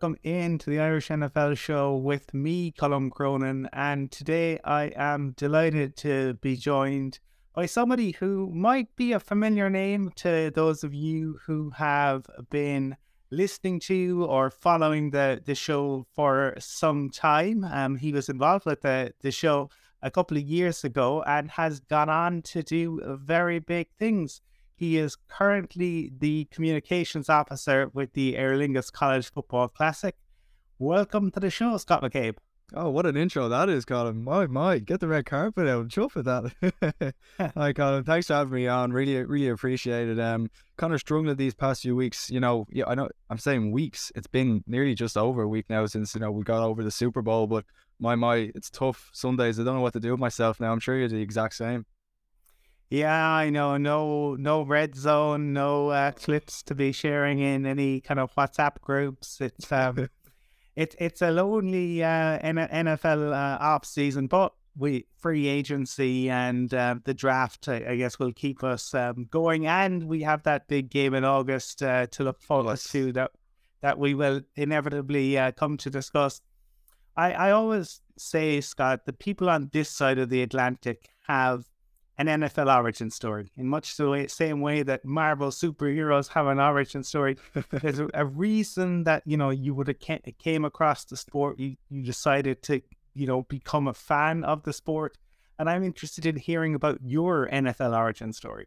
welcome into the Irish NFL show with me, Colm Cronin. And today I am delighted to be joined by somebody who might be a familiar name to those of you who have been listening to or following the, the show for some time. Um, he was involved with the, the show a couple of years ago and has gone on to do very big things. He is currently the communications officer with the Aer Lingus College Football Classic. Welcome to the show, Scott McCabe. Oh, what an intro that is, Colm. My, my, get the red carpet out and chuff at that. Hi, Colm. Thanks for having me on. Really, really appreciate it. Um, kind of struggling these past few weeks. You know, yeah, I know I'm saying weeks. It's been nearly just over a week now since, you know, we got over the Super Bowl, but my, my, it's tough. Some days I don't know what to do with myself now. I'm sure you're the exact same. Yeah, I know. No, no red zone, no uh, clips to be sharing in any kind of WhatsApp groups. It's um, it's it's a lonely uh, NFL uh, off season, but we free agency and uh, the draft, I, I, guess, will keep us um, going. And we have that big game in August uh, to look forward yes. to that that we will inevitably uh, come to discuss. I, I always say, Scott, the people on this side of the Atlantic have an NFL origin story in much the same way that Marvel superheroes have an origin story. There's a, reason that you know you would have came across the sport. You you decided to you know become a fan of the sport, and I'm interested in hearing about your NFL origin story.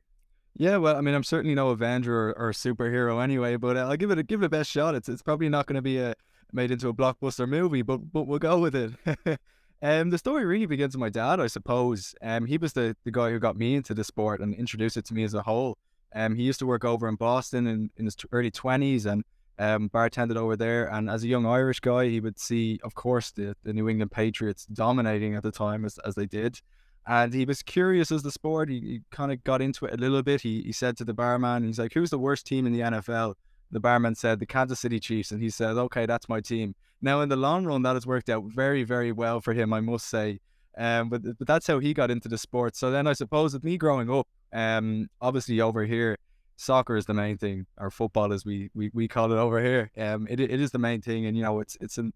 Yeah, well, I mean, I'm certainly no Avenger or, or superhero anyway, but uh, I'll give it a give it a best shot. It's it's probably not going to be a made into a blockbuster movie, but but we'll go with it. Um, the story really begins with my dad, I suppose. Um, he was the, the guy who got me into the sport and introduced it to me as a whole. Um, he used to work over in Boston in, in his early 20s and um, bartended over there. And as a young Irish guy, he would see, of course, the, the New England Patriots dominating at the time as, as they did. And he was curious as the sport. He, he kind of got into it a little bit. He, he said to the barman, he's like, who's the worst team in the NFL? The barman said, the Kansas City Chiefs. And he said, okay, that's my team. Now, in the long run, that has worked out very, very well for him, I must say. Um, but but that's how he got into the sport. So then I suppose with me growing up, um, obviously over here, soccer is the main thing, or football as we we, we call it over here. Um, it, it is the main thing, and you know it's it's an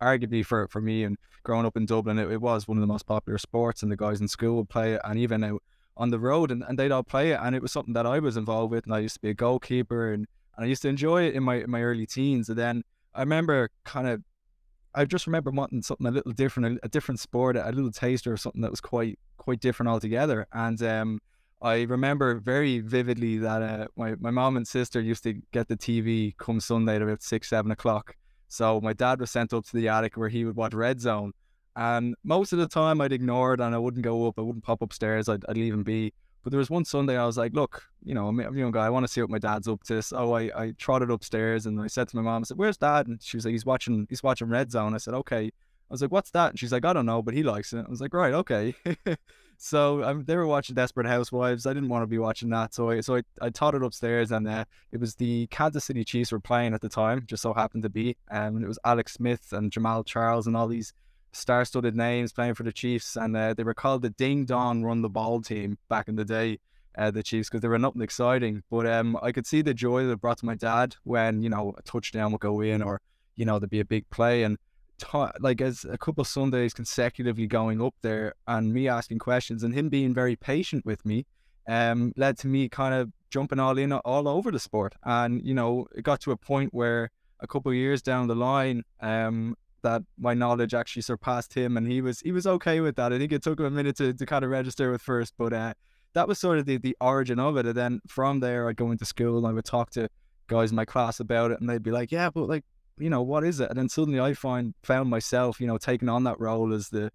arguably for for me and growing up in Dublin, it, it was one of the most popular sports, and the guys in school would play it, and even out on the road, and, and they'd all play it, and it was something that I was involved with, and I used to be a goalkeeper, and, and I used to enjoy it in my in my early teens, and then I remember kind of, I just remember wanting something a little different, a, a different sport, a little taster of something that was quite quite different altogether. And um, I remember very vividly that uh, my my mom and sister used to get the TV come Sunday at about six seven o'clock. So my dad was sent up to the attic where he would watch Red Zone. And most of the time I'd ignore it and I wouldn't go up. I wouldn't pop upstairs. I'd, I'd leave him be. But there was one Sunday I was like, look, you know, I'm a young guy. I want to see what my dad's up to. So I, I trotted upstairs and I said to my mom, I said, where's dad? And she was like, he's watching, he's watching Red Zone. I said, okay. I was like, what's that? And she's like, I don't know, but he likes it. I was like, right, okay. so um, they were watching Desperate Housewives. I didn't want to be watching that. So I, so I, I totted upstairs and uh, it was the Kansas City Chiefs were playing at the time, just so happened to be. Um, and it was Alex Smith and Jamaal Charles and all these star-studded names playing for the Chiefs. And uh, they were called the Ding Dong Run the Ball team back in the day uh, the Chiefs because they were nothing exciting. But um, I could see the joy that it brought to my dad when you know a touchdown would go in or you know there'd be a big play and like as a couple Sundays consecutively going up there and me asking questions and him being very patient with me um, led to me kind of jumping all in all over the sport. And you know it got to a point where a couple years down the line. Um, that my knowledge actually surpassed him and he was he was okay with that. I think it took him a minute to, to kind of register with first, but uh, that was sort of the, the origin of it. And then from there, I'd go into school and I would talk to guys in my class about it, and they'd be like, "Yeah, but like, you know, what is it?" And then suddenly I find found myself, you know, taking on that role as the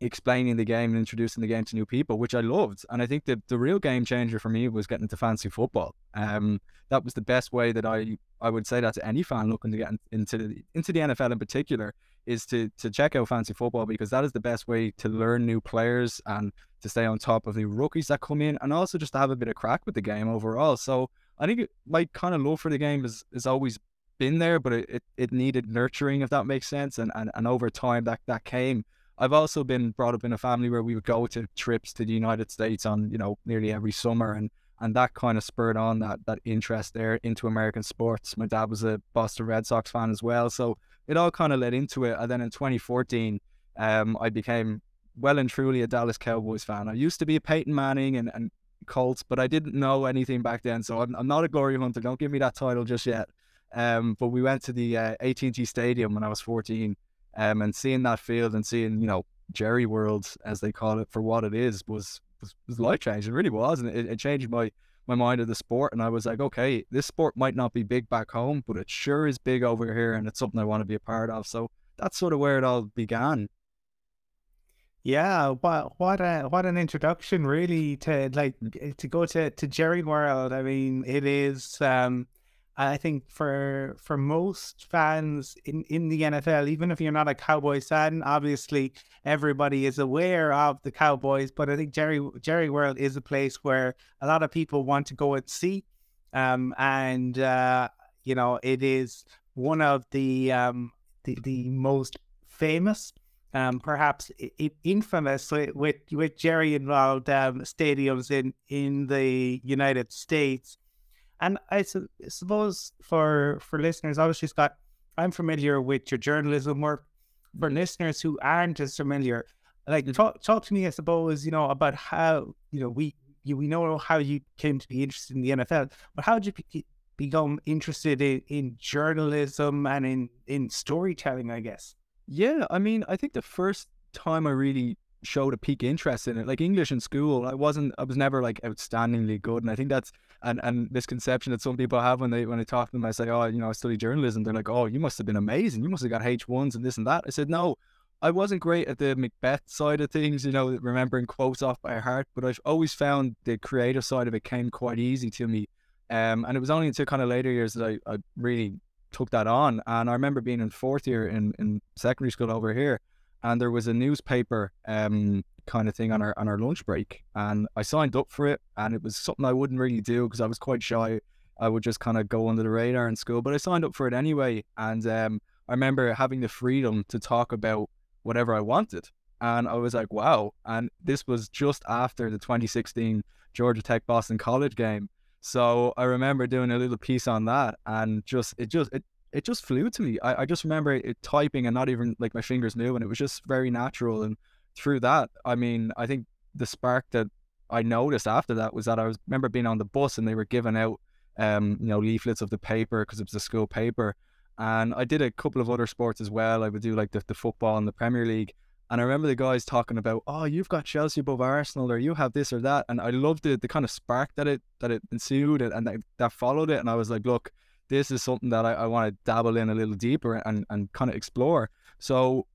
explaining the game and introducing the game to new people, which I loved. And I think the the real game changer for me was getting into fantasy football. Um, that was the best way that I I would say that to any fan looking to get into the, into the NFL in particular is to to check out fantasy football because that is the best way to learn new players and to stay on top of the rookies that come in and also just to have a bit of crack with the game overall. So I think my kind of love for the game has, has always been there, but it, it, it needed nurturing if that makes sense. And, and and over time that that came. I've also been brought up in a family where we would go to trips to the United States on, you know, nearly every summer and and that kind of spurred on that that interest there into American sports. My dad was a Boston Red Sox fan as well, so it all kind of led into it. And then in 2014, um, I became well and truly a Dallas Cowboys fan. I used to be a Peyton Manning and, and Colts, but I didn't know anything back then, so I'm, I'm not a glory hunter. Don't give me that title just yet. Um, but we went to the uh, AT&T Stadium when I was 14, um, and seeing that field and seeing you know Jerry World as they call it for what it is was was, was life changing. It really was, and it, it changed my my mind of the sport. And I was like, okay, this sport might not be big back home, but it sure is big over here, and it's something I want to be a part of. So that's sort of where it all began. Yeah, what what a what an introduction really to like to go to to Jerry World. I mean, it is um I think for for most fans in, in the NFL, even if you're not a Cowboys fan, obviously everybody is aware of the Cowboys. But I think Jerry Jerry World is a place where a lot of people want to go and see, um, and uh, you know it is one of the um, the, the most famous, um, perhaps infamous with with Jerry involved um, stadiums in in the United States. And I su- suppose for for listeners, obviously, Scott, I'm familiar with your journalism work. For listeners who aren't as familiar, like mm-hmm. talk talk to me, I suppose, you know, about how you know we you, we know how you came to be interested in the NFL, but how did you be, become interested in, in journalism and in in storytelling? I guess. Yeah, I mean, I think the first time I really showed a peak interest in it. Like English in school, I wasn't, I was never like outstandingly good, and I think that's and and misconception that some people have when they when I talk to them, I say, oh, you know, I study journalism. They're like, oh, you must have been amazing. You must have got H ones and this and that. I said, no, I wasn't great at the Macbeth side of things, you know, remembering quotes off by heart, but I've always found the creative side of it came quite easy to me. Um, and it was only until kind of later years that I, I really took that on. And I remember being in fourth year in, in secondary school over here, and there was a newspaper um, kind of thing on our on our lunch break, and I signed up for it, and it was something I wouldn't really do because I was quite shy. I would just kind of go under the radar in school, but I signed up for it anyway, and um, I remember having the freedom to talk about whatever I wanted, and I was like, wow! And this was just after the 2016 Georgia Tech Boston College game, so I remember doing a little piece on that, and just it just it it just flew to me. I, I just remember it typing and not even like my fingers knew and It was just very natural. And through that, I mean, I think the spark that I noticed after that was that I was remember being on the bus and they were giving out, um, you know, leaflets of the paper because it was a school paper. And I did a couple of other sports as well. I would do like the, the football and the Premier League. And I remember the guys talking about, oh, you've got Chelsea above Arsenal, or you have this or that. And I loved the the kind of spark that it that it ensued and that, that followed it. And I was like, look, this is something that I, I want to dabble in a little deeper and, and kind of explore. So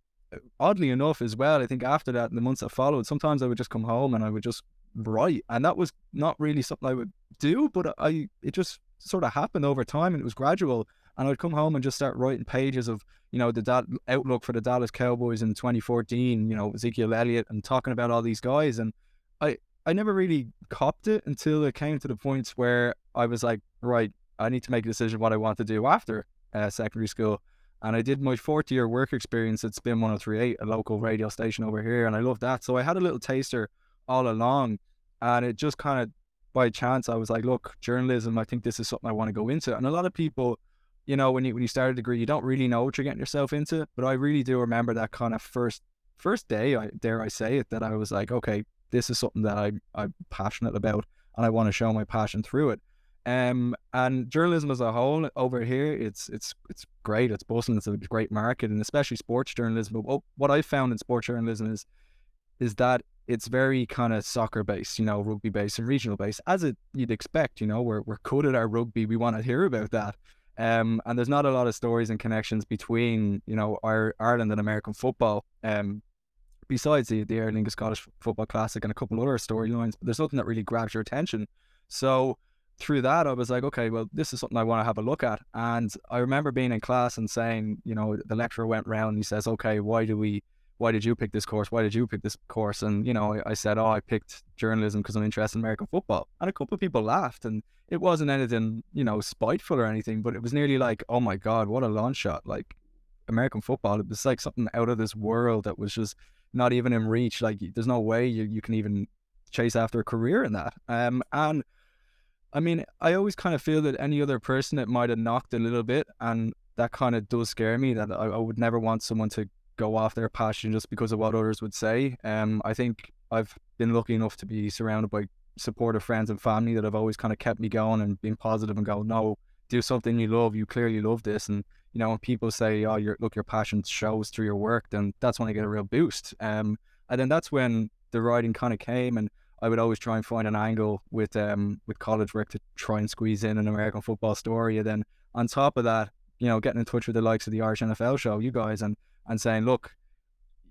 oddly enough as well, I think after that, the months that followed, sometimes I would just come home and I would just write. And that was not really something I would do, but I it just sort of happened over time and it was gradual. And I'd come home and just start writing pages of, you know, the da- outlook for the Dallas Cowboys in 2014, you know, Ezekiel Elliott and talking about all these guys. And I, I never really copped it until it came to the points where I was like, right, I need to make a decision what I want to do after uh, secondary school. And I did my fourth year work experience at Spin 1038, a local radio station over here, and I loved that. So I had a little taster all along, and it just kind of by chance I was like, look, journalism, I think this is something I want to go into. And a lot of people, you know, when you when you start a degree, you don't really know what you're getting yourself into. But I really do remember that kind of first first day, I dare I say it, that I was like, okay, this is something that I I'm passionate about, and I want to show my passion through it. Um, and journalism as a whole over here, it's it's it's great. It's bustling. It's a great market, and especially sports journalism. But what, I found in sports journalism is is that it's very kind of soccer based, you know, rugby based and regional based, as it you'd expect. You know, we're we're good at our rugby. We want to hear about that. Um, and there's not a lot of stories and connections between you know our Ireland and American football. Um, besides the the Aer Lingus Scottish Football Classic and a couple other storylines, but there's nothing that really grabs your attention. So through that, I was like, okay, well, this is something I want to have a look at. And I remember being in class and saying, you know, the lecturer went round and he says, okay, why do we, why did you pick this course? Why did you pick this course? And, you know, I, I said, oh, I picked journalism because I'm interested in American football. And a couple of people laughed and it wasn't anything, you know, spiteful or anything, but it was nearly like, oh my God, what a launch shot. Like American football, it was like something out of this world that was just not even in reach. Like there's no way you, you can even chase after a career in that. Um, and I mean, I always kind of feel that any other person it might have knocked a little bit, and that kind of does scare me. That I, I would never want someone to go off their passion just because of what others would say. Um, I think I've been lucky enough to be surrounded by supportive friends and family that have always kind of kept me going and been positive and go, no, do something you love. You clearly love this, and you know when people say, oh, your look, your passion shows through your work, then that's when I get a real boost. Um, and then that's when the writing kind of came and I would always try and find an angle with um with college work to try and squeeze in an American football story. And then on top of that, you know, getting in touch with the likes of the Irish NFL show, you guys, and and saying, look,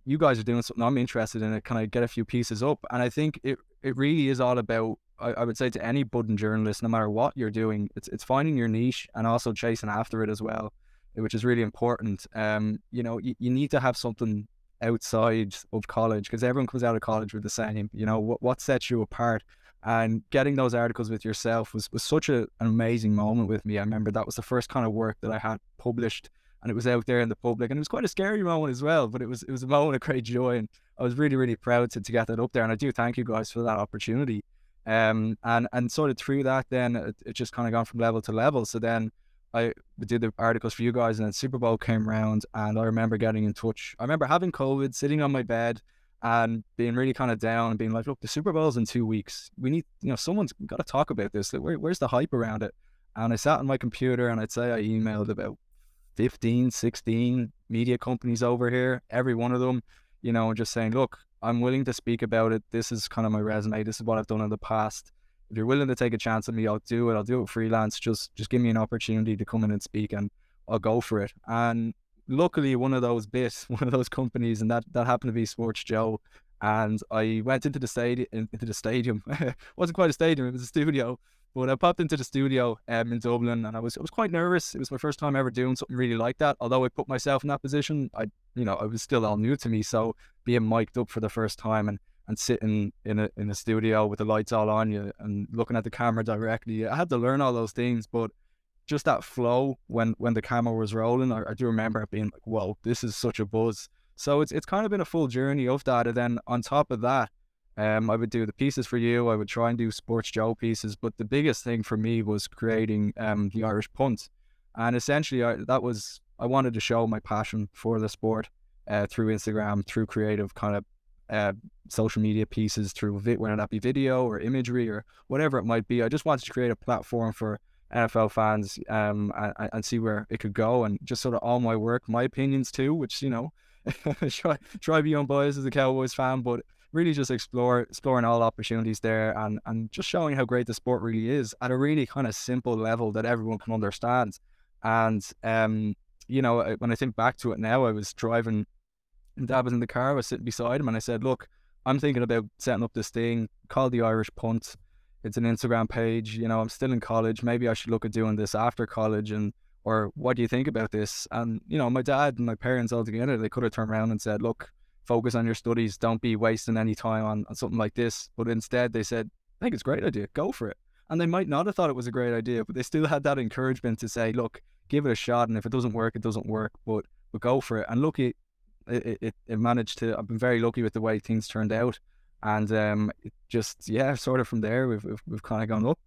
you guys are doing something I'm interested in it. Can I get a few pieces up? And I think it it really is all about I, I would say to any budding journalist, no matter what you're doing, it's it's finding your niche and also chasing after it as well, which is really important. Um, you know, you, you need to have something outside of college because everyone comes out of college with the same. You know, what what sets you apart? And getting those articles with yourself was was such a, an amazing moment with me. I remember that was the first kind of work that I had published, and it was out there in the public, and it was quite a scary moment as well. But it was it was a moment of great joy, and I was really really proud to, to get that up there. And I do thank you guys for that opportunity. Um, and and sort of through that, then it, it just kind of gone from level to level. So then I did the articles for you guys, and then Super Bowl came around, and I remember getting in touch. I remember having COVID, sitting on my bed, and being really kind of down, and being like, "Look, the Super Bowl's in two weeks. We need, you know, someone's got to talk about this. Where, where's the hype around it?" And I sat on my computer, and I'd say I emailed about 15, 16 media companies over here, every one of them, you know, just saying, "Look, I'm willing to speak about it. This is kind of my resume. This is what I've done in the past." If you're willing to take a chance on me, I'll do it. I'll do it freelance. Just just give me an opportunity to come in and speak, and I'll go for it. And luckily, one of those bits, one of those companies, and that that happened to be Sports Joe. And I went into the stadium. Into the stadium, wasn't quite a stadium; it was a studio. But I popped into the studio um, in Dublin, and I was I was quite nervous. It was my first time ever doing something really like that. Although I put myself in that position, I you know I was still all new to me. So being mic'd up for the first time and and sitting in a in a studio with the lights all on you and looking at the camera directly. I had to learn all those things, but just that flow when when the camera was rolling, I, I do remember it being like, "Whoa, this is such a buzz." So it's it's kind of been a full journey of that, and then on top of that, um, I would do the pieces for you. I would try and do Sports Joe pieces, but the biggest thing for me was creating um the Irish punt, and essentially I, that was I wanted to show my passion for the sport uh, through Instagram, through creative kind of uh, social media pieces through vi- whether that be video or imagery or whatever it might be. I just wanted to create a platform for NFL fans um, and, and see where it could go and just sort of all my work, my opinions too, which, you know, try, try be unbiased as a Cowboys fan, but really just explore exploring all opportunities there and, and just showing how great the sport really is at a really kind of simple level that everyone can understand. And, um, you know, when I think back to it now, I was driving and Dad was in the car. I was sitting beside him, and I said, "Look, I'm thinking about setting up this thing called the Irish Punt. It's an Instagram page. You know, I'm still in college. Maybe I should look at doing this after college. And or what do you think about this?" And you know, my dad and my parents all together, they could have turned around and said, "Look, focus on your studies. Don't be wasting any time on, on something like this." But instead, they said, "I think it's a great idea. Go for it." And they might not have thought it was a great idea, but they still had that encouragement to say, "Look, give it a shot. And if it doesn't work, it doesn't work. But but go for it." And look, it, it, it, it managed to. I've been very lucky with the way things turned out, and um, just yeah, sort of from there we've we've, we've kind of gone up.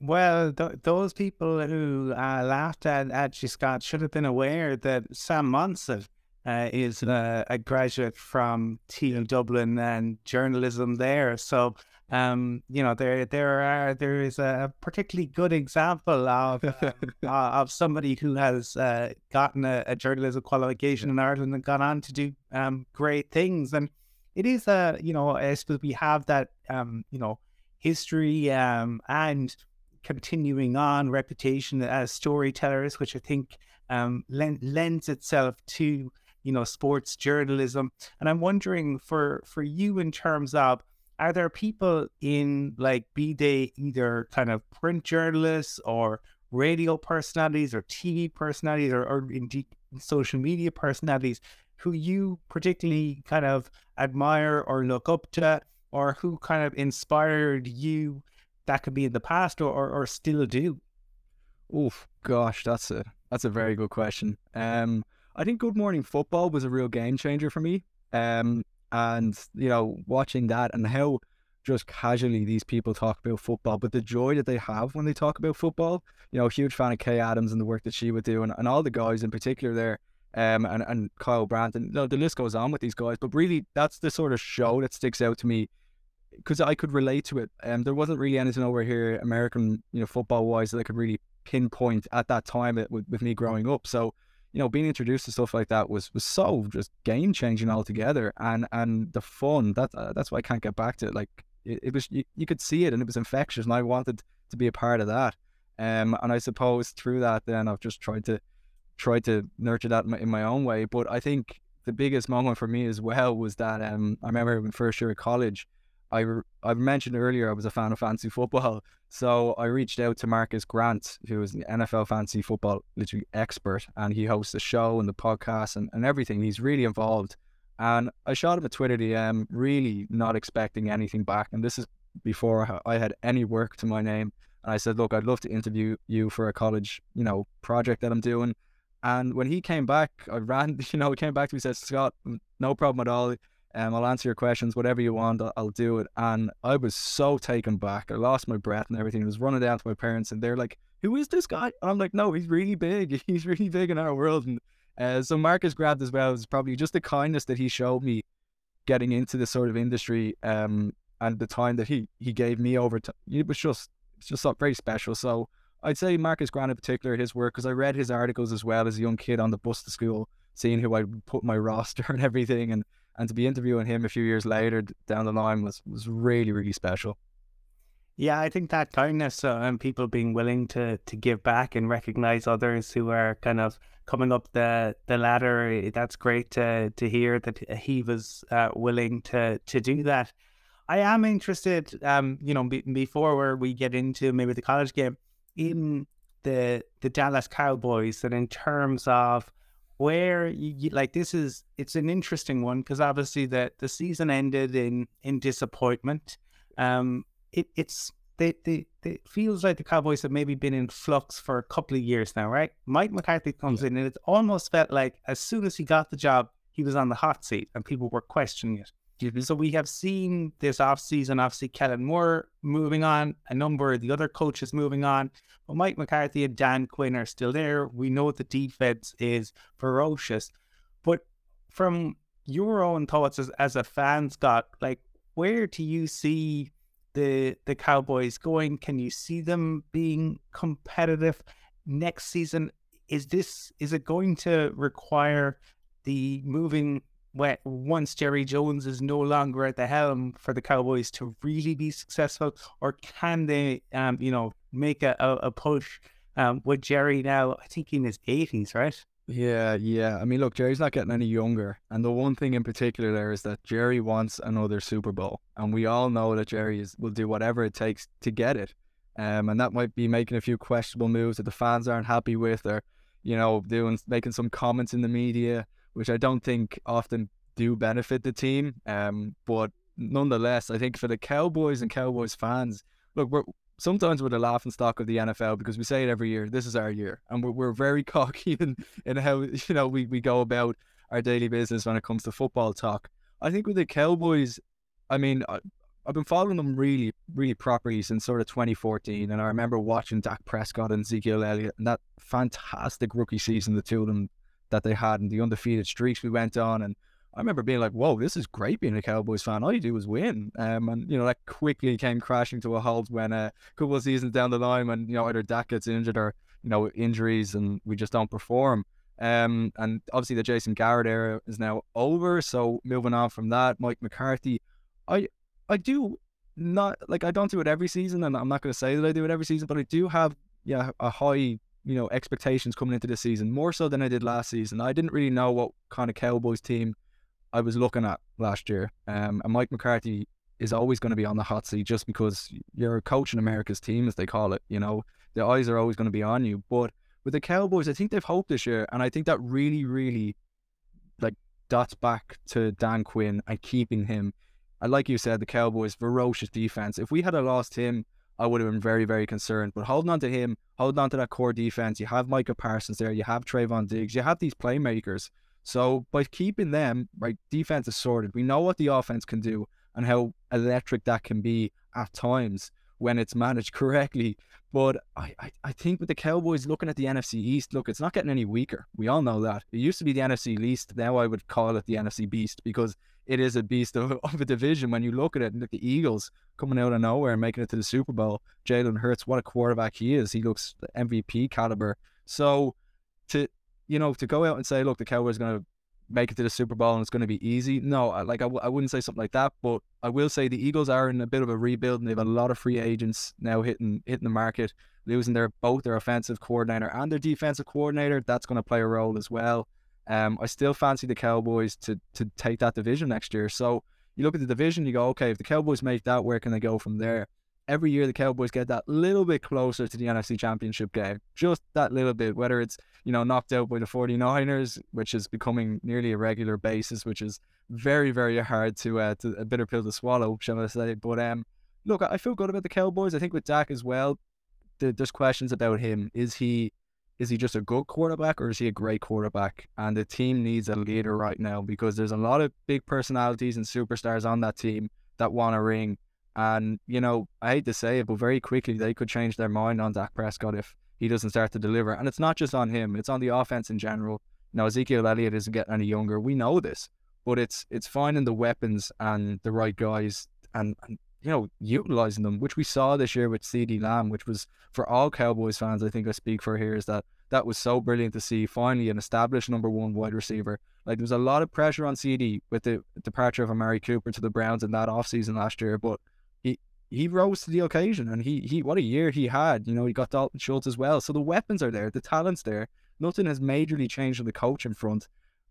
Well, th- those people who uh, laughed at, at Scott should have been aware that Sam Monsett uh, is uh, a graduate from TU Dublin and journalism there. So um, you know, there there are there is a particularly good example of um, uh, of somebody who has uh, gotten a, a, journalism qualification in Ireland and gone on to do um, great things. And it is a you know, I suppose we have that um, you know, history um, and continuing on reputation as storytellers, which I think um, lends itself to you know sports journalism. And I'm wondering for for you in terms of are there people in like be they either kind of print journalists or radio personalities or TV personalities or, or indeed social media personalities who you particularly kind of admire or look up to or who kind of inspired you that could be in the past or, or, or still do? Oof, gosh, that's a that's a very good question. Um, I think Good Morning Football was a real game changer for me. Um, and you know watching that and how just casually these people talk about football, but the joy that they have when they talk about football. You know, huge fan of Kay Adams and the work that she would do, and, and all the guys in particular there, um, and and Kyle Brandt, and you know, the list goes on with these guys. But really, that's the sort of show that sticks out to me because I could relate to it. Um, there wasn't really anything over here American, you know, football wise that I could really pinpoint at that time with, with me growing up. So you know, being introduced to stuff like that was was so just game changing altogether, and and the fun that uh, that's why I can't get back to it. Like it, it was, you, you could see it, and it was infectious, and I wanted to be a part of that. Um, and I suppose through that, then I've just tried to try to nurture that in my, in my own way. But I think the biggest moment for me as well was that um, I remember in first year of college, I, I mentioned earlier I was a fan of fantasy football. So I reached out to Marcas Grant, who is an NFL fantasy football literally expert, and he hosts the show and the podcast and, and everything. He's really involved. And I shot him a Twitter DM, really not expecting anything back. And this is before I had any work to my name. And I said, look, I'd love to interview you for a college, you know, project that I'm doing. And when he came back, I ran, you know, he came back to me and said, Scott, no problem at all um, I'll answer your questions, whatever you want, I'll, I'll, do it. And I was so taken back. I lost my breath and everything. I was running down to my parents, and they're like, "Who is this guy?" And I'm like, "No, he's really big. He's really big in our world." And uh, so Marcas Grant as well. It was probably just the kindness that he showed me getting into this sort of industry, um, and the time that he he gave me over to it was just it's just very special. So I'd say Marcas Grant in particular, his work, because I read his articles as well as a young kid on the bus to school, seeing who I put my roster and everything, and and to be interviewing him a few years later down the line was was really really special. Yeah, I think that kindness uh, and people being willing to to give back and recognize others who are kind of coming up the the ladder. Eh, that's great to to hear that he was uh, willing to to do that. I am interested, um, you know, be, before we get into maybe the college game, in the the Dallas Cowboys, and in terms of where you, you, like this is it's an interesting one because obviously the the season ended in in disappointment. Um, it it's they, they, it feels like the Cowboys have maybe been in flux for a couple of years now, right? Mike McCarthy comes yeah. in, and it almost felt like as soon as he got the job, he was on the hot seat, and people were questioning it. So we have seen this offseason, obviously Kellen Moore moving on, a number of the other coaches moving on, but Mike McCarthy and Dan Quinn are still there. We know the defense is ferocious. But from your own thoughts as, as a fan, Scott, like where do you see the the Cowboys going? Can you see them being competitive next season? Is this is it going to require the moving once Jerry Jones is no longer at the helm for the Cowboys to really be successful, or can they, um, you know, make a, a, a push um, with Jerry now? I think in his eighties, right? Yeah, yeah. I mean, look, Jerry's not getting any younger, and the one thing in particular there is that Jerry wants another Super Bowl, and we all know that Jerry is, will do whatever it takes to get it. Um, and that might be making a few questionable moves that the fans aren't happy with, or you know, doing making some comments in the media which I don't think often do benefit the team. Um, but nonetheless, I think for the Cowboys and Cowboys fans, look, we're sometimes we're the laughing stock of the NFL because we say it every year. This is our year, and we're, we're very cocky in, in how you know we, we go about our daily business when it comes to football talk. I think with the Cowboys, I mean, I, I've been following them really, really properly since sort of 2014, and I remember watching Dak Prescott and Ezekiel Elliott and that fantastic rookie season, the two of them that they had and the undefeated streaks we went on. And I remember being like, whoa, this is great being a Cowboys fan. All you do is win. Um, and, you know, that quickly came crashing to a halt when a couple of seasons down the line when, you know, either Dak gets injured or, you know, injuries and we just don't perform. Um, and obviously the Jason Garrett era is now over. So moving on from that, Mike McCarthy, I, I do not like, I don't do it every season and I'm not going to say that I do it every season, but I do have, yeah, a high you know, expectations coming into this season, more so than I did last season. I didn't really know what kind of Cowboys team I was looking at last year. Um, and Mike McCarthy is always going to be on the hot seat just because you're coaching America's team, as they call it. You know, the eyes are always going to be on you. But with the Cowboys, I think they've hoped this year, and I think that really, really, like, dots back to Dan Quinn and keeping him. And like you said, the Cowboys' ferocious defense. If we had a lost him, I would have been very, very concerned. But holding on to him, holding on to that core defense, you have Micah Parsons there, you have Trevon Diggs, you have these playmakers. So by keeping them, right, defense is sorted. We know what the offense can do. and how electric that can be at times when it's managed correctly. But I, I, I think with the Cowboys looking at the NFC East, look, it's not getting any weaker. We all know that. It used to be the NFC East. Now I would call it the NFC beast because it is a beast of, of a division when you look at it. And look, the Eagles coming out of nowhere and making it to the Super Bowl. Jalen Hurts, what a quarterback he is. He looks MVP caliber. So to you know to go out and say, look, the Cowboys are going to make it to the Super Bowl and it's going to be easy. No, like I w- I wouldn't say something like that. But I will say the Eagles are in a bit of a rebuild and they have a lot of free agents now hitting hitting the market, losing their both their offensive coordinator and their defensive coordinator. That's going to play a role as well. Um, I still fancy the Cowboys to to take that division next year. So you look at the division, you go, okay, if the Cowboys make that, where can they go from there? Every year the Cowboys get that little bit closer to the NFC Championship game, just that little bit. Whether it's you know knocked out by the 49ers, which is becoming nearly a regular basis, which is very very hard to uh, to a bitter pill to swallow, shall I say? But um, look, I feel good about the Cowboys. I think with Dak as well, there's questions about him. Is he is he just a good quarterback or is he a great quarterback? And the team needs a leader right now because there's a lot of big personalities and superstars on that team that want a ring. And, you know, I hate to say it, but very quickly they could change their mind on Dak Prescott if he doesn't start to deliver. And it's not just on him, it's on the offense in general. Now, Ezekiel Elliott isn't getting any younger. We know this. But it's it's finding the weapons and the right guys and, and you know, utilizing them, which we saw this year with CeeDee Lamb, which was for all Cowboys fans, I think I speak for here, is that that was so brilliant to see finally an established number one wide receiver. Like there was a lot of pressure on CeeDee with the departure of Amari Cooper to the Browns in that offseason last year, but he rose to the occasion and he he what a year he had. You know, he got Dalton Schultz as well. So the weapons are there, the talent's there. Nothing has majorly changed on the coaching front.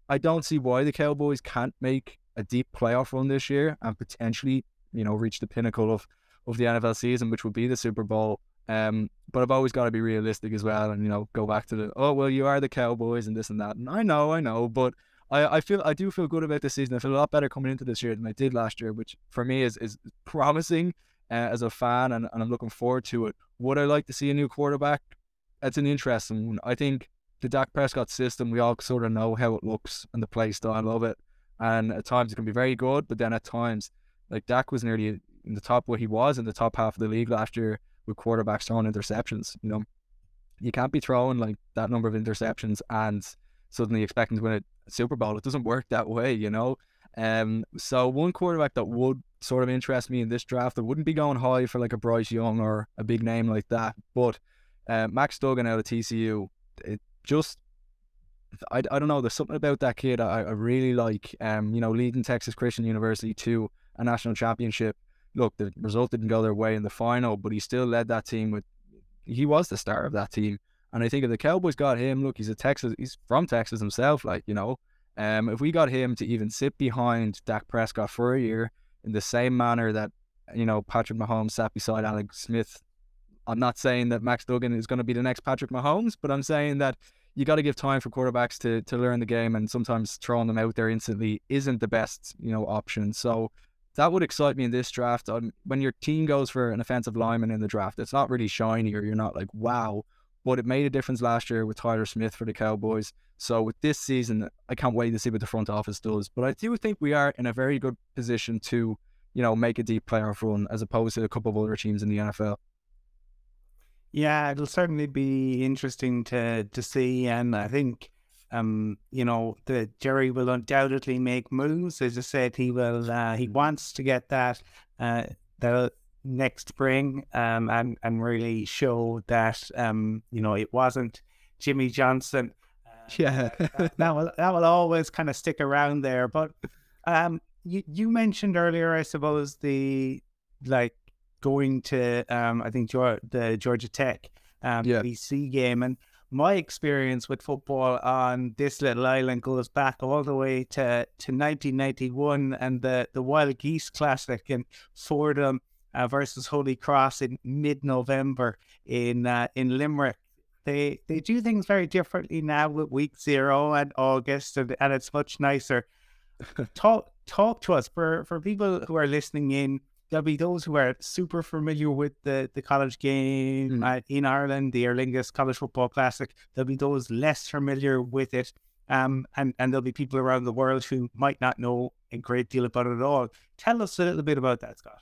I don't see why the Cowboys can't make a deep playoff run this year and potentially you know, reach the pinnacle of, of the NFL season, which would be the Super Bowl. Um, but I've always got to be realistic as well, and you know, go back to the oh well, you are the Cowboys and this and that. And I know, I know, but I, I feel I do feel good about this season. I feel a lot better coming into this year than I did last year, which for me is is promising uh, as a fan, and, and I'm looking forward to it. Would I like to see a new quarterback? That's an interesting one. I think the Dak Prescott system, we all sort of know how it looks and the play style of it, and at times it can be very good, but then at times like Dak was nearly in the top where he was in the top half of the league last year with quarterbacks throwing interceptions. You know, you can't be throwing like that number of interceptions and suddenly expecting to win a Super Bowl. It doesn't work that way, you know. Um, so one quarterback that would sort of interest me in this draft, I wouldn't be going high for like a Bryce Young or a big name like that, but uh, Max Duggan out of TCU, it just I, I don't know. There's something about that kid I, I really like. Um, you know, leading Texas Christian University to a national championship. Look, the result didn't go their way in the final, but he still led that team with. He was the star of that team, and I think if the Cowboys got him, look, he's a Texas. He's from Texas himself, like you know. Um, if we got him to even sit behind Dak Prescott for a year in the same manner that you know Patrick Mahomes sat beside Alex Smith, I'm not saying that Max Duggan is going to be the next Patrick Mahomes, but I'm saying that you got to give time for quarterbacks to to learn the game, and sometimes throwing them out there instantly isn't the best you know option. So that would excite me in this draft. Um, when your team goes for an offensive lineman in the draft, it's not really shiny or you're not like, wow. But it made a difference last year with Tyler Smith for the Cowboys. So with this season, I can't wait to see what the front office does. But I do think we are in a very good position to, you know, make a deep playoff run as opposed to a couple of other teams in the NFL. Yeah, it'll certainly be interesting to to see, and I think um, you know, the Jerry will undoubtedly make moves. As I said, he will. Uh, he wants to get that uh, the next spring, um, and and really show that um, you know, it wasn't Jimmy Johnson. Yeah, that will that will always kind of stick around there. But um, you you mentioned earlier, I suppose the like going to um, I think the Georgia Tech um, yeah. BC game and my experience with football on this little island goes back all the way to, to 1991 and the, the Wild Geese Classic in Fordham uh, versus Holy Cross in mid November in uh, in Limerick. They they do things very differently now with week zero and August, and, and it's much nicer. talk talk to us for for people who are listening in there'll be those who are super familiar with the, the college game mm. uh, in Ireland, the Aer Lingus College Football Classic. There'll be those less familiar with it. Um, and, and there'll be people around the world who might not know a great deal about it at all. Tell us a little bit about that, Scott.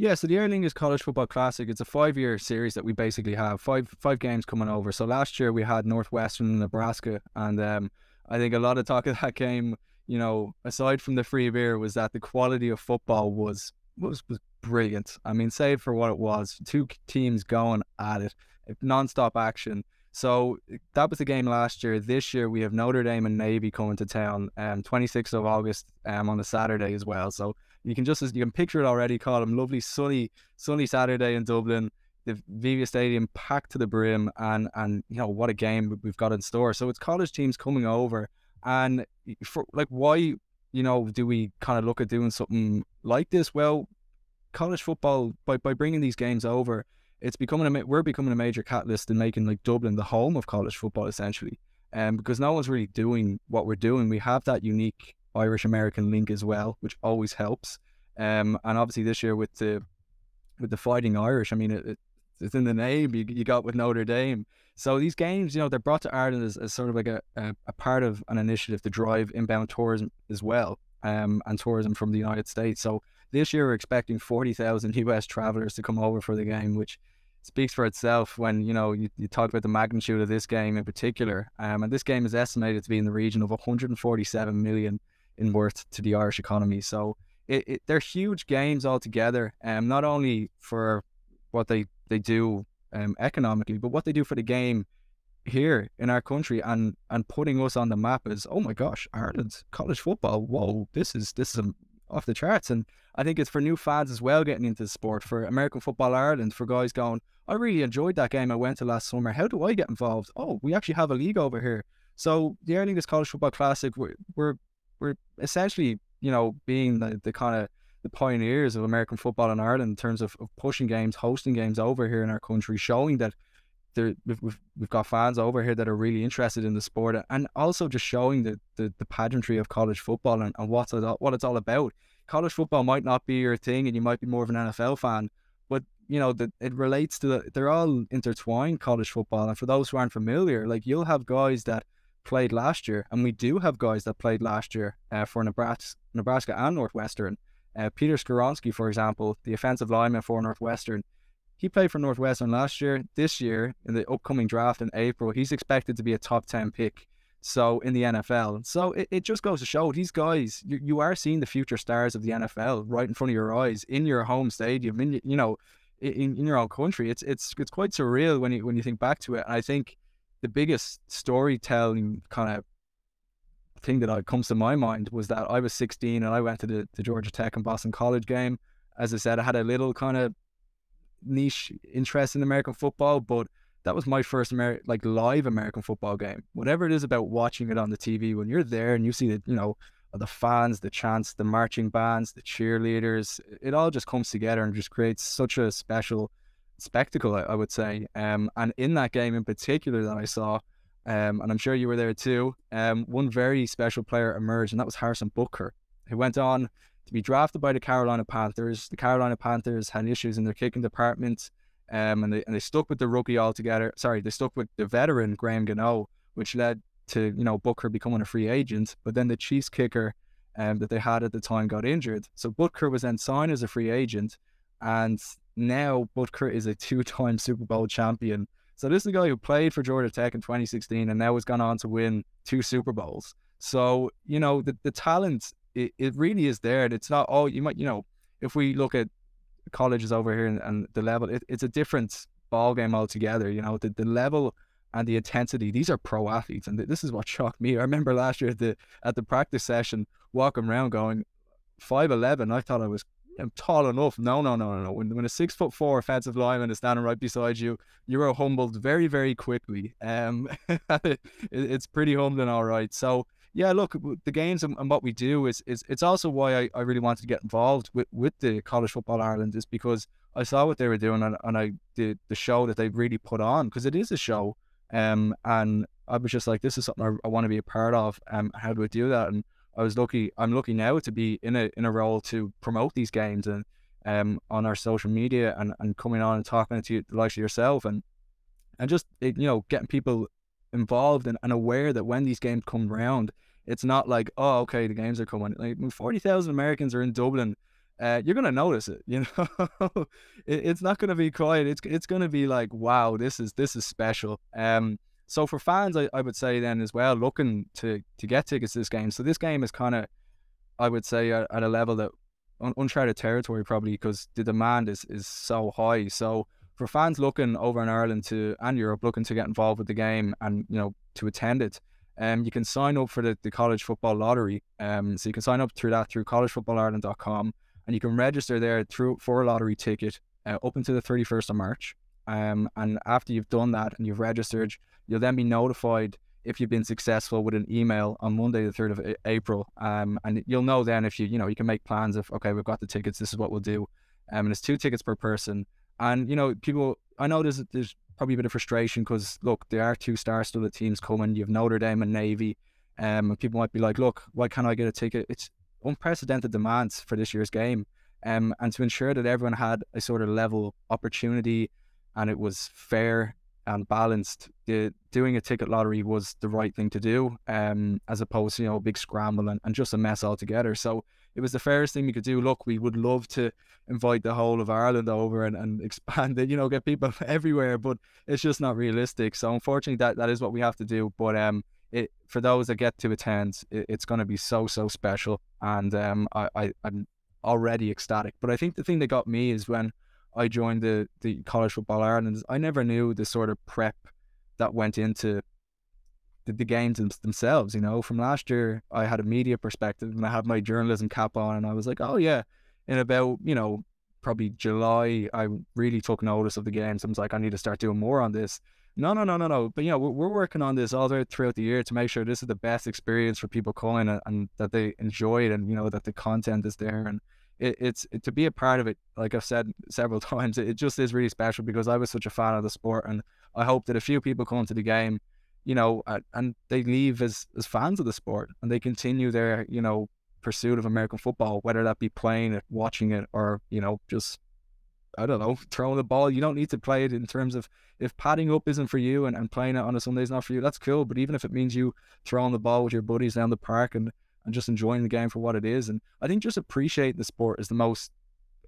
Yeah, so the Aer Lingus College Football Classic, it's a five year series that we basically have. Five five games coming over. So last year we had Northwestern and Nebraska and um, I think a lot of talk of that game, you know, aside from the free beer, was that the quality of football was was was brilliant. I mean, save for what it was, two teams going at it, non-stop action. So that was the game last year. This year we have Notre Dame and Navy coming to town, um, 26th of August, um, on a Saturday as well. So you can just you can picture it already. Colm lovely sunny sunny Saturday in Dublin. The Aviva Stadium packed to the brim, and and you know what a game we've got in store. So it's college teams coming over, and for like why you know do we kind of look at doing something like this? Well, college football by by bringing these games over, it's becoming a we're becoming a major catalyst in making like Dublin the home of college football essentially. Um, because no one's really doing what we're doing. We have that unique Irish American link as well, which always helps. Um, and obviously this year with the with the Fighting Irish, I mean, it, it, it's in the name you, you got with Notre Dame. So these games, you know, they're brought to Ireland as, as sort of like a, a, a, part of an initiative to drive inbound tourism as well, um, and tourism from the United States. So this year we're expecting forty thousand US travelers to come over for the game, which speaks for itself when you know you, you talk about the magnitude of this game in particular. Um, and this game is estimated to be in the region of 147 million in worth to the Irish economy. So it, it, they're huge games altogether. Um, not only for what they they do um, economically, but what they do for the game here in our country and and putting us on the map is oh my gosh, Ireland's college football. Whoa, this is this is off the charts. And I think it's for new fans as well getting into the sport for American Football Ireland for guys going. I really enjoyed that game I went to last summer. How do I get involved? Oh, we actually have a league over here. So the Lingus College Football Classic, we're, we're we're essentially, you know, being the, the kind of the pioneers of American football in Ireland in terms of, of pushing games, hosting games over here in our country, showing that there we've, we've, got fans over here that are really interested in the sport and also just showing the, the, the pageantry of college football and, and what's it, what it's all about. College football might not be your thing and you might be more of an NFL fan, but you know that it relates to the, they're all intertwined college football and for those who aren't familiar like you'll have guys that played last year, and we do have guys that played last year uh, for Nebraska, Nebraska and Northwestern. Uh, Peter Skoronski, for example, the offensive lineman for Northwestern, he played for Northwestern last year. This year, in the upcoming draft in April, he's expected to be a top 10 pick. So in the NFL. So it, it just goes to show these guys, you, you are seeing the future stars of the NFL right in front of your eyes in your home stadium, in you know, in, in your own country. It's it's it's quite surreal when you when you think back to it. And I think the biggest storytelling kind of thing that uh, comes to my mind was that I was 16 and I went to the, the Georgia Tech and Boston College game. As I said, I had a little kind of niche interest in American football, but that was my first Ameri- like live American football game. Whatever it is about watching it on the TV, when you're there and you see the you know the fans, the chants, the marching bands, the cheerleaders, it all just comes together and just creates such a special spectacle, I, I would say. Um, and in that game in particular that I saw, um, and I'm sure you were there too, um, one very special player emerged, and that was Harrison Butker, who went on to be drafted by the Carolina Panthers. The Carolina Panthers had issues in their kicking department, um, and they and they stuck with the rookie altogether. Sorry, they stuck with the veteran Graham Gano, which led to you know Butker becoming a free agent. But then the Chiefs kicker um, that they had at the time got injured, so Butker was then signed as a free agent, and now Butker is a two-time Super Bowl champion. So this is a guy who played for Georgia Tech in 2016 and now has gone on to win two Super Bowls. So you know the the talent it, it really is there. It's not oh you might you know if we look at colleges over here and, and the level it, it's a different ball game altogether. You know the the level and the intensity. These are pro athletes, and this is what shocked me. I remember last year at the at the practice session, walking around going, five eleven. I thought I was I'm tall enough. No, no, no, no, no. When, when a six foot four offensive lineman is standing right beside you, you are humbled very, very quickly. Um, it, it's pretty humbling, all right. So yeah, look, the games and, and, what we do is is it's also why I, I really wanted to get involved with, with the college football Ireland is because I saw what they were doing and, and I the the show that they really put on because it is a show. Um, and I was just like, this is something I, I want to be a part of. Um, how do I do that? And I was lucky. I'm lucky now to be in a in a role to promote these games and um on our social media and, and coming on and talking to you, the likes of yourself and and just you know getting people involved and, and aware that when these games come around, It's not like, oh, okay, the games are coming. Like forty thousand Americans are in Dublin. Uh, you're gonna notice it. You know, it, it's not gonna be quiet. It's it's gonna be like, wow, this is this is special. Um, so for fans, I, I would say then as well, looking to to get tickets to this game. So this game is kind of, I would say, at, at a level that un- uncharted territory probably because the demand is is so high. So for fans looking over in Ireland to and Europe looking to get involved with the game and you know to attend it, um, you can sign up for the, the college football lottery. Um, so you can sign up through that through collegefootballireland.com and you can register there through for a lottery ticket uh, up until the 31st of March. Um, and after you've done that and you've registered, you'll then be notified if you've been successful with an email on Monday, the 3rd of April. Um, and you'll know then if you, you know, you can make plans of, okay, we've got the tickets, this is what we'll do. Um, and it's two tickets per person. And, you know, people, I know there's, there's probably a bit of frustration because, look, there are two star studded teams coming. You've Notre Dame and Navy. Um, and people might be like, look, why can't I get a ticket? It's unprecedented demands for this year's game. Um, and to ensure that everyone had a sort of level opportunity and it was fair and balanced, the doing a ticket lottery was the right thing to do, um, as opposed to you know a big scramble and, and just a mess altogether. So it was the fairest thing we could do. Look, we would love to invite the whole of Ireland over and, and expand it, you know, get people everywhere, but it's just not realistic. So unfortunately, that that is what we have to do. But um, it for those that get to attend, it, it's going to be so so special, and um, I, I I'm already ecstatic. But I think the thing that got me is when I joined the the College Football Ireland. I never knew the sort of prep that went into the, the games themselves. You know, from last year, I had a media perspective and I had my journalism cap on, and I was like, oh yeah. In about you know probably July, I really took notice of the games. I was like, I need to start doing more on this. No, no, no, no, no. But you know, we're, working on this all throughout the year to make sure this is the best experience for people calling and, and that they enjoy it, and you know that the content is there and it, it's it, to be a part of it. Like I've said several times, it, it just is really special because I was such a fan of the sport, and I hope that a few people come to the game, you know, and they leave as as fans of the sport, and they continue their you know pursuit of American football, whether that be playing it, watching it, or you know just I don't know, throwing the ball. You don't need to play it in terms of if padding up isn't for you and, and playing it on a Sunday is not for you, that's cool. But even if it means you throwing the ball with your buddies down the park and and just enjoying the game for what it is. And I think just appreciate the sport is the most,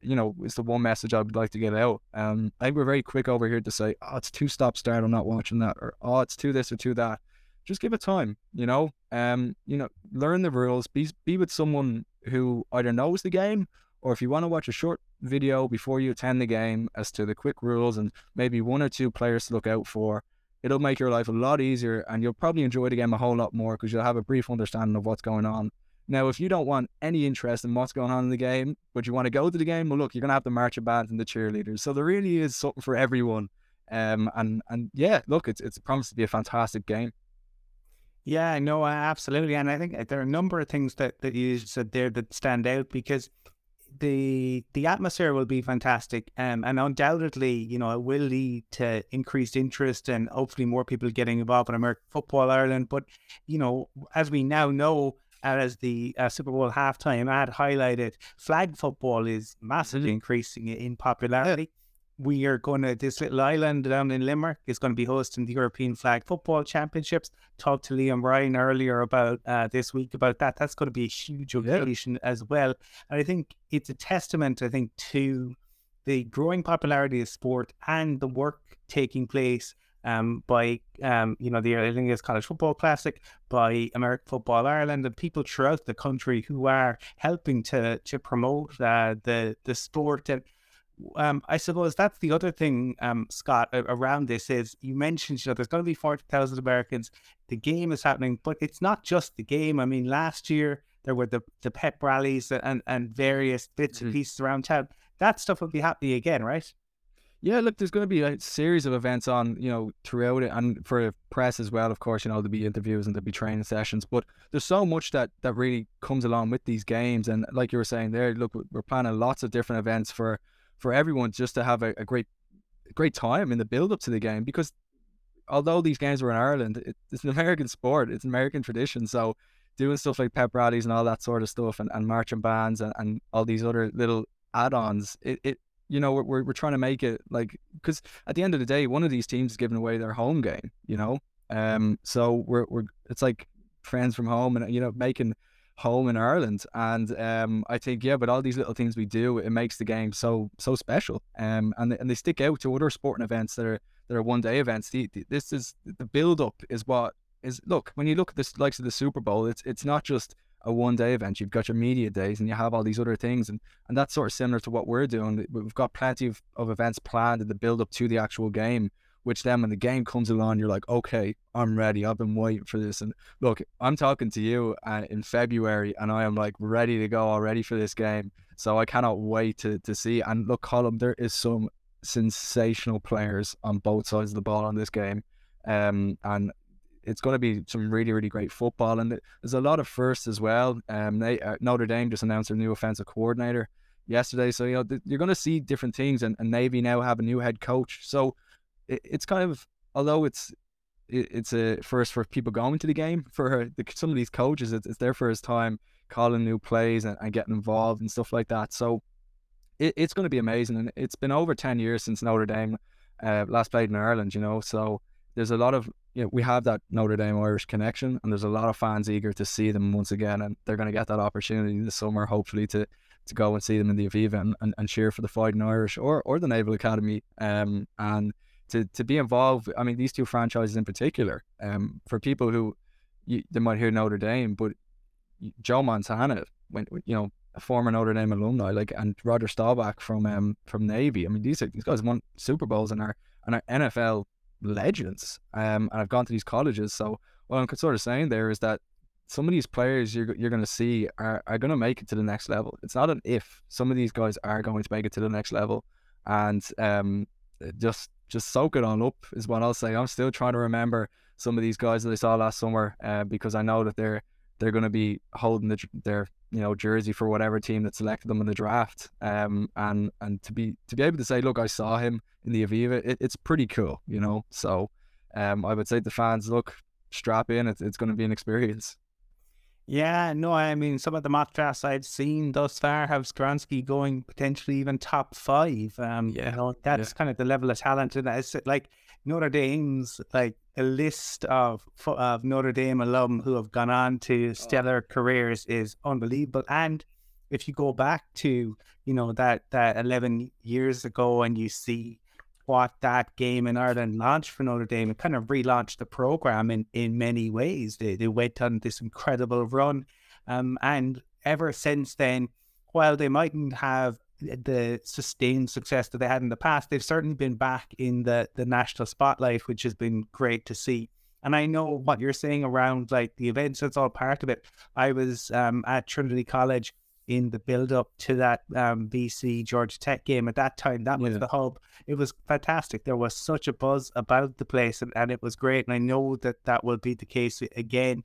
you know, is the one message I would like to get out. Um, I think we're very quick over here to say, oh, it's too stop start. I'm not watching that, or oh, it's too this or too that. Just give it time, you know. Um, you know, learn the rules. Be be with someone who either knows the game or if you want to watch a short video before you attend the game as to the quick rules and maybe one or two players to look out for, it'll make your life a lot easier and you'll probably enjoy the game a whole lot more because you'll have a brief understanding of what's going on. Now, if you don't want any interest in what's going on in the game, but you want to go to the game, well, look, you're going to have the marching bands and the cheerleaders. So there really is something for everyone. Um, and and yeah, look, it's it's promised to be a fantastic game. Yeah, no, absolutely, and I think there are a number of things that that you said there that stand out because the the atmosphere will be fantastic, um, and undoubtedly, you know, it will lead to increased interest and hopefully more people getting involved in American football Ireland. But you know, as we now know, as the uh, Super Bowl halftime ad highlighted, flag football is massively mm-hmm. increasing in popularity we are going to this little island down in Limerick is going to be hosting the European Flag Football Championships. Talked to Liam Ryan earlier about uh, this week about that. That's going to be a huge occasion yeah. as well. And I think it's a testament, I think, to the growing popularity of sport and the work taking place um, by um, you know the Aer Lingus College Football Classic, by American Football Ireland, and people throughout the country who are helping to to promote uh, the the sport and um, I suppose that's the other thing, um, Scott, around this is you mentioned, you know, there's going to be 40,000 Americans. The game is happening, but it's not just the game. I mean, last year there were the, the pep rallies and, and various bits mm-hmm. and pieces around town. That stuff will be happening again, right? Yeah, look, there's going to be a series of events on, you know, throughout it, and for press as well. Of course, you know, there'll be interviews and there'll be training sessions. But there's so much that that really comes along with these games, and like you were saying there, look, we're planning lots of different events for for everyone just to have a, a great great time in the build up to the game because although these games were in Ireland, it, it's an American sport, it's an American tradition. So doing stuff like pep rallies and all that sort of stuff and, and marching bands and, and all these other little add-ons, it, it you know, we're, we're trying to make it like, because at the end of the day, one of these teams is giving away their home game, you know? Um, so we're, we're, it's like friends from home and you know making home in Ireland. And um, I think yeah, but all these little things we do, it makes the game so so special. Um, and and they stick out to other sporting events that are that are one day events. The, the, this is the build up is what is look when you look at the likes of the Super Bowl, it's it's not just a one day event. You've got your media days and you have all these other things and, and that's sort of similar to what we're doing. We've got plenty of, of events planned in the build up to the actual game which then when the game comes along, you're like, okay, I'm ready. I've been waiting for this. And look, I'm talking to you uh, in February, and I am like ready to go already for this game. So I cannot wait to to see. And look, Colm, there is some sensational players on both sides of the ball on this game, um, and it's going to be some really really great football. And there's a lot of firsts as well. Um, they, uh, Notre Dame just announced their new offensive coordinator yesterday, so you know th- you're going to see different things. And, and Navy now have a new head coach, so it, it's kind of although it's it, it's a first for people going to the game for the, some of these coaches it's, it's their first time calling new plays and, and getting involved and stuff like that. So it, it's going to be amazing and it's been over 10 years since Notre Dame uh, last played in Ireland you know? So there's a lot of you know we have that Notre Dame Irish connection and there's a lot of fans eager to see them once again and they're going to get that opportunity this summer hopefully to to go and see them in the Aviva and, and, and cheer for the Fighting Irish or or the Naval Academy um and to to be involved. I mean, these two franchises in particular. Um, for people who you, they might hear Notre Dame, but Joe Montana, when you know a former Notre Dame alumni, like and Roger Staubach from um from Navy. I mean, these these guys won Super Bowls and are and are NFL legends. Um, and I've gone to these colleges, so what I'm sort of saying there is that some of these players you're you're going to see are, are going to make it to the next level. It's not an if. Some of these guys are going to make it to the next level, and um, just just soak it on up is what I'll say. I'm still trying to remember some of these guys that I saw last summer uh, because I know that they're they're going to be holding the, their you know jersey for whatever team that selected them in the draft. Um, and and to be to be able to say, look, I saw him in the Aviva, it, it's pretty cool, you know. So, um, I would say to fans, look, strap in. It's it's going to be an experience. Yeah, no, I mean, some of the mock drafts I've seen thus far have Skoronski going potentially even top five. Um, yeah, you know, that's yeah. kind of the level of talent. And it's like Notre Dame's like a list of of Notre Dame alum who have gone on to oh. stellar oh. careers is unbelievable. And if you go back to you know that that eleven years ago and you see what that game in Ireland launched for Notre Dame. It kind of relaunched the program in, in many ways. They, they went on this incredible run. Um, and ever since then, while they mightn't have the sustained success that they had in the past, they've certainly been back in the, the national spotlight, which has been great to see. And I know what you're saying around like the events, it's all part of it. I was um, at Trinity College in the build up to that um, BC Georgia Tech game. At that time, that was yeah. the hub. It was fantastic. There was such a buzz about the place, and, and it was great. And I know that that will be the case again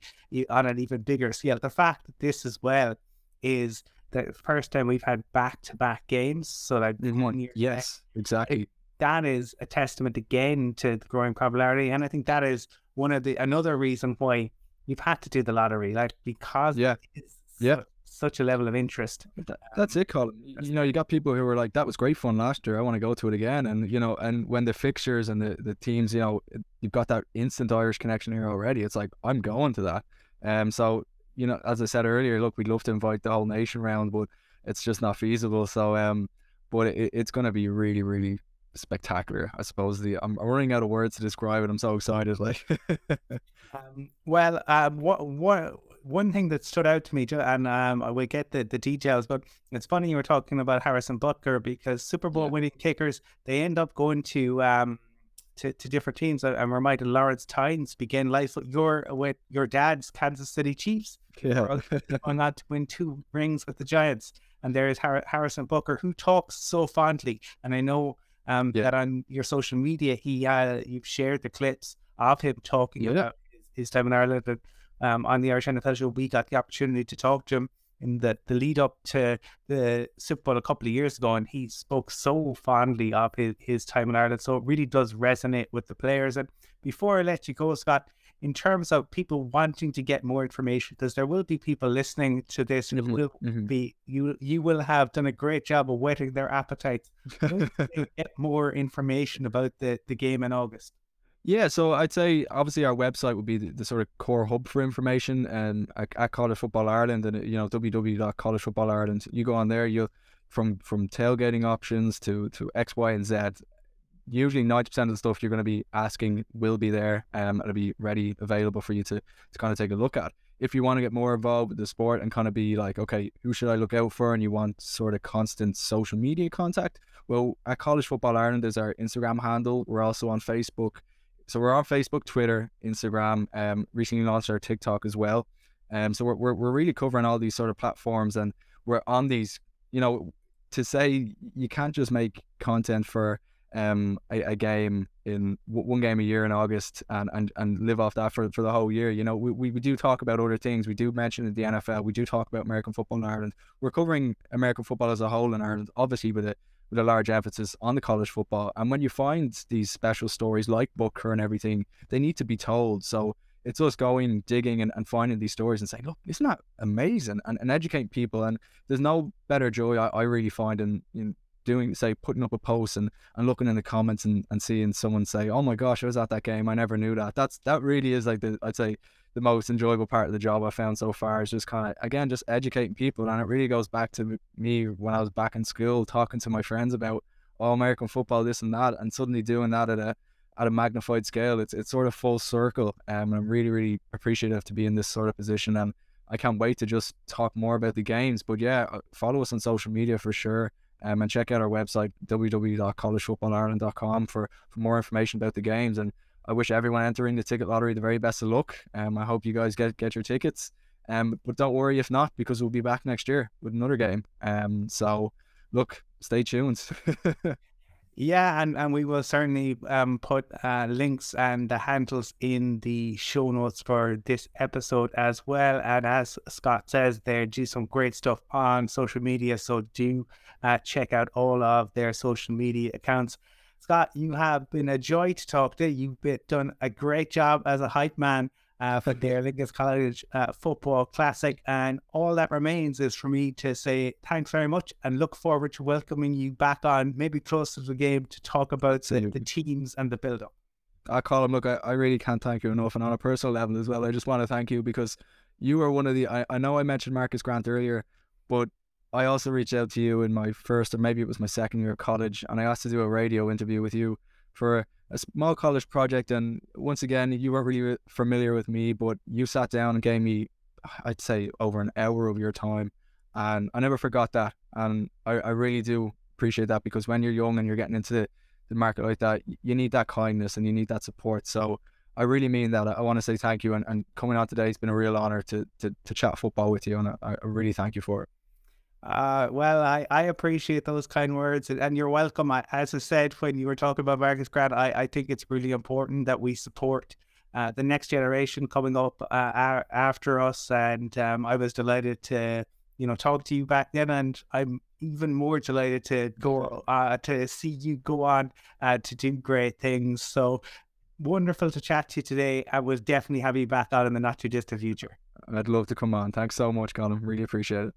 on an even bigger scale. The fact that this as well is the first time we've had back to back games. So like mm-hmm. one year. Yes, back. exactly. It, that is a testament again to the growing popularity, and I think that is one of the another reason why you've had to do the lottery, like because yeah, yeah, such a level of interest. That's it, Colm. You know, you got people who were like, "That was great fun last year. I want to go to it again." And you know, and when the fixtures and the, the teams, you know, you've got that instant Irish connection here already. It's like I'm going to that. Um, so you know, as I said earlier, look, we'd love to invite the whole nation round, but it's just not feasible. So um, but it, it's going to be really, really spectacular. I suppose the I'm running out of words to describe it. I'm so excited. Like, um, well, um, what what one thing that stood out to me, and um, I will get the, the details, but it's funny you were talking about Harrison Butker because Super Bowl yeah. winning kickers they end up going to um to, to different teams. I'm reminded Lawrence Tynes began life your with your dad's Kansas City Chiefs. Yeah, going on to win two rings with the Giants, and there is Har- Harrison Butker who talks so fondly, and I know um yeah. that on your social media he uh you've shared the clips of him talking yeah. about his, his time in Ireland. And, um, on the Irish NFL show, we got the opportunity to talk to him in the, the lead up to the Super Bowl a couple of years ago, and he spoke so fondly of his, his time in Ireland. So it really does resonate with the players. And before I let you go, Scott, in terms of people wanting to get more information, because there will be people listening to this and mm-hmm. will mm-hmm. be you you will have done a great job of whetting their appetites. To get more information about the, the game in August. Yeah, so I'd say obviously our website would be the, the sort of core hub for information, and at, at College Football Ireland, and you know www.collegefootballireland. You go on there, you from from tailgating options to to X, Y, and Z. Usually, ninety percent of the stuff you're going to be asking will be there, um, it'll be ready, available for you to to kind of take a look at. If you want to get more involved with the sport and kind of be like, okay, who should I look out for, and you want sort of constant social media contact, well, at College Football Ireland is our Instagram handle. We're also on Facebook so we're on Facebook, Twitter, Instagram. Um, recently launched our TikTok as well. Um, so we're, we're we're really covering all these sort of platforms, and we're on these. You know, to say you can't just make content for um a, a game in one game a year in August and, and and live off that for, for the whole year. You know, we, we, we do talk about other things. We do mention the NFL. We do talk about American football in Ireland. We're covering American football as a whole in Ireland, obviously with it with a large emphasis on the college football. And when you find these special stories like Butker and everything, they need to be told. So it's us going, digging, and, and finding these stories and saying, look, isn't that amazing? And, and educate people. And there's no better joy I, I really find in, in doing, say, putting up a post and, and looking in the comments and, and seeing someone say, oh my gosh, I was at that game. I never knew that. That's That really is like the, I'd say, the most enjoyable part of the job I found so far is just kind of again just educating people, and it really goes back to me when I was back in school talking to my friends about all American football, this and that, and suddenly doing that at a at a magnified scale. It's it's sort of full circle, um, and I'm really really appreciative to be in this sort of position, and I can't wait to just talk more about the games. But yeah, uh, follow us on social media for sure. Um, and check out our website www.collegefootballireland.com for, for more information about the games and I wish everyone entering the ticket lottery the very best of luck. Um, I hope you guys get get your tickets. Um, but don't worry if not, because we'll be back next year with another game. Um, so look, stay tuned. yeah, and, and we will certainly um put uh, links and the handles in the show notes for this episode as well. And as Scott says, they do some great stuff on social media, so do uh, check out all of their social media accounts. Scott, you have been a joy to talk to. You've been, done a great job as a hype man uh, for the Lingus College uh, Football Classic. And all that remains is for me to say thanks very much and look forward to welcoming you back on, maybe close to the game, to talk about the, the teams and the build up. I call him, look, I, I really can't thank you enough. And on a personal level as well, I just want to thank you because you are one of the, I, I know I mentioned Marcas Grant earlier, but I also reached out to you in my first, or maybe it was my second year of college, and I asked to do a radio interview with you for a small college project. And once again, you weren't really familiar with me, but you sat down and gave me, I'd say, over an hour of your time. And I never forgot that. And I, I really do appreciate that because when you're young and you're getting into the, the market like that, you need that kindness and you need that support. So I really mean that. I want to say thank you. And, and coming on today, it's been a real honor to, to, to chat football with you. And I, I really thank you for it. Uh, well, I, I appreciate those kind words, and you're welcome. I, as I said when you were talking about Marcas Grant, I, I think it's really important that we support uh, the next generation coming up uh, after us. And um, I was delighted to you know talk to you back then, and I'm even more delighted to go uh, to see you go on uh, to do great things. So wonderful to chat to you today. I will definitely have you back on in the not too distant future. I'd love to come on. Thanks so much, Colm. Really appreciate it.